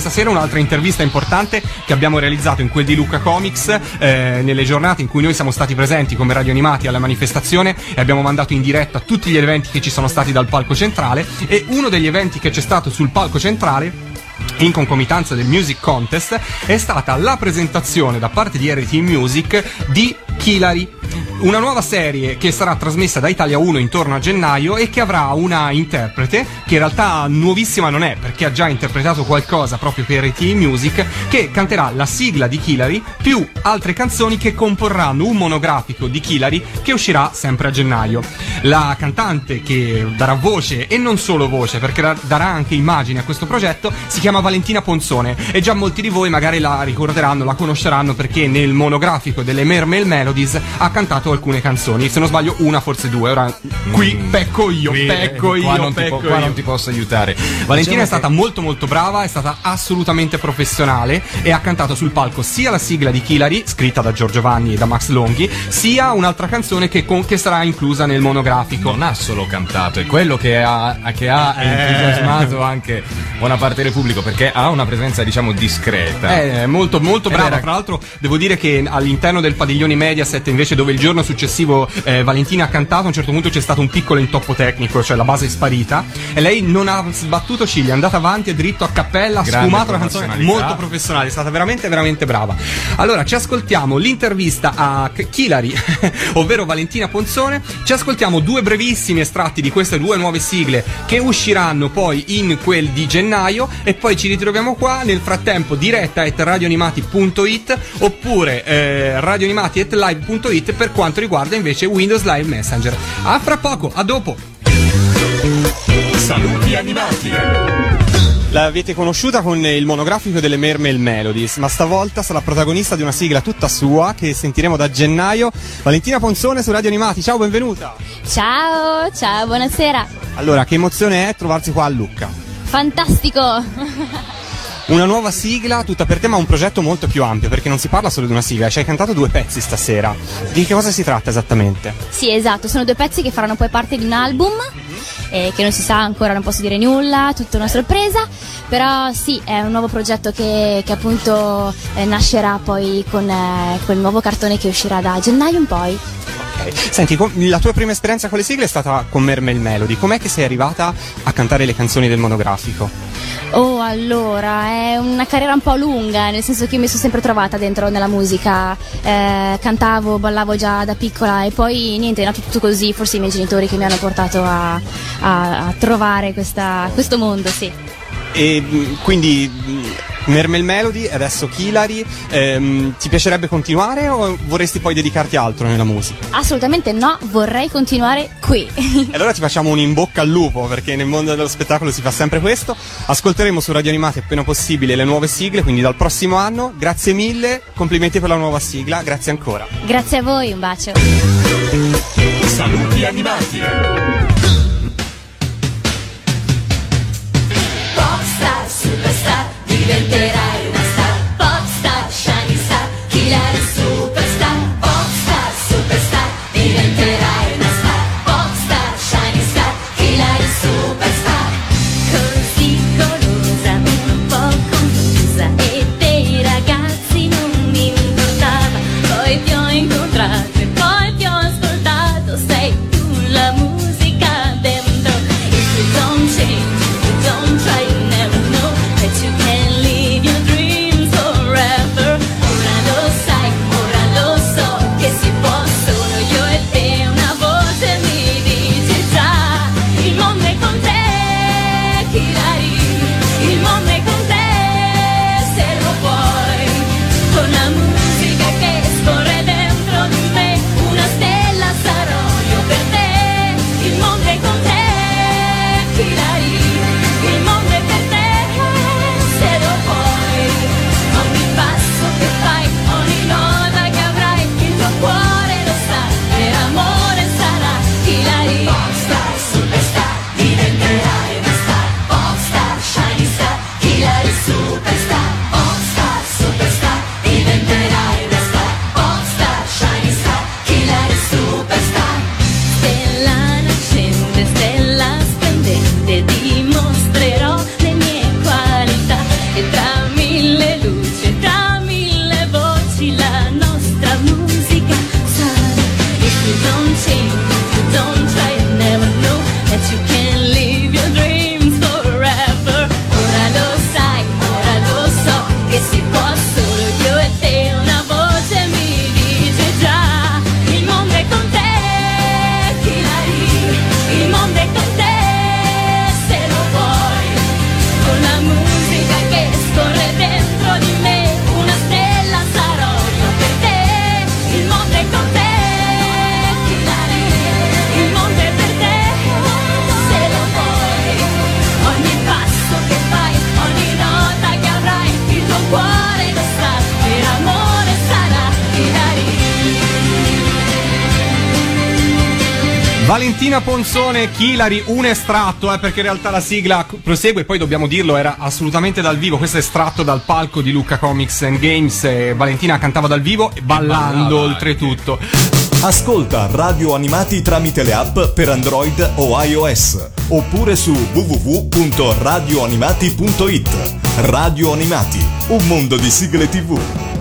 questa sera un'altra intervista importante che abbiamo realizzato in quel di Luca Comics eh, nelle giornate in cui noi siamo stati presenti come radio animati alla manifestazione e abbiamo mandato in diretta tutti gli eventi che ci sono stati dal palco centrale e uno degli eventi che c'è stato sul palco centrale in concomitanza del Music Contest è stata la presentazione da parte di RT Music di Kilari una nuova serie che sarà trasmessa da Italia 1 intorno a gennaio e che avrà una interprete che in realtà nuovissima non è perché ha già interpretato qualcosa proprio per ET Music che canterà la sigla di Killary più altre canzoni che comporranno un monografico di Killary che uscirà sempre a gennaio. La cantante che darà voce e non solo voce perché darà anche immagini a questo progetto si chiama Valentina Ponzone e già molti di voi magari la ricorderanno, la conosceranno perché nel monografico delle Mermaid Melodies ha cantato alcune canzoni, se non sbaglio una, forse due. Ora qui mm. pecco io, qui, pecco io, qua pecco po- qua non ti posso aiutare. Valentina è stata molto molto brava, è stata assolutamente professionale e ha cantato sul palco sia la sigla di Kilari, scritta da Giorgio Vanni e da Max Longhi, sia un'altra canzone che, con, che sarà inclusa nel monografico. Non ha solo cantato, è quello che ha, che ha eh. entusiasmato anche buona parte del pubblico perché ha una presenza diciamo discreta. È molto molto brava, era... tra l'altro devo dire che all'interno del padiglione Mediaset invece dove il giorno giorno successivo eh, Valentina ha cantato, a un certo punto c'è stato un piccolo intoppo tecnico, cioè la base è sparita e lei non ha sbattuto ciglia, è andata avanti, è dritto a cappella, ha sfumato la canzone molto professionale, è stata veramente veramente brava. Allora, ci ascoltiamo l'intervista a Kilari, ovvero Valentina Ponzone, ci ascoltiamo due brevissimi estratti di queste due nuove sigle che usciranno poi in quel di gennaio e poi ci ritroviamo qua nel frattempo diretta at radioanimati.it oppure eh, radioanimati.live.it per quanto quanto riguarda invece Windows Live Messenger. A fra poco, a dopo! Saluti animati! L'avete conosciuta con il monografico delle Mermaid Melodies, ma stavolta sarà protagonista di una sigla tutta sua che sentiremo da gennaio. Valentina Ponzone su Radio Animati, ciao, benvenuta! Ciao, ciao, buonasera! Allora, che emozione è trovarsi qua a Lucca? Fantastico! Una nuova sigla tutta per te, ma un progetto molto più ampio, perché non si parla solo di una sigla, ci hai cantato due pezzi stasera. Di che cosa si tratta esattamente? Sì, esatto, sono due pezzi che faranno poi parte di un album. Eh, che non si sa ancora, non posso dire nulla, tutta una sorpresa, però sì, è un nuovo progetto che, che appunto eh, nascerà poi con eh, quel nuovo cartone che uscirà da gennaio in poi. Senti, la tua prima esperienza con le sigle è stata con Mermaid Melody. Com'è che sei arrivata a cantare le canzoni del monografico? Oh, allora, è una carriera un po' lunga, nel senso che mi sono sempre trovata dentro nella musica. Eh, cantavo, ballavo già da piccola e poi niente, nato tutto così. Forse i miei genitori che mi hanno portato a, a, a trovare questa, questo mondo, sì. E quindi Mermel Melody e adesso Kilari. Ehm, ti piacerebbe continuare o vorresti poi dedicarti a altro nella musica? Assolutamente no, vorrei continuare qui. e allora ti facciamo un in bocca al lupo perché nel mondo dello spettacolo si fa sempre questo. Ascolteremo su Radio Animati appena possibile le nuove sigle, quindi dal prossimo anno. Grazie mille, complimenti per la nuova sigla, grazie ancora. Grazie a voi, un bacio. Saluti animati. Superstar Valentina Ponzone, Chilari, un estratto, eh, perché in realtà la sigla prosegue, poi dobbiamo dirlo, era assolutamente dal vivo. Questo è estratto dal palco di Luca Comics and Games. e Valentina cantava dal vivo ballando ballava oltretutto. Ascolta Radio Animati tramite le app per Android o iOS oppure su www.radioanimati.it. Radio Animati, un mondo di sigle TV.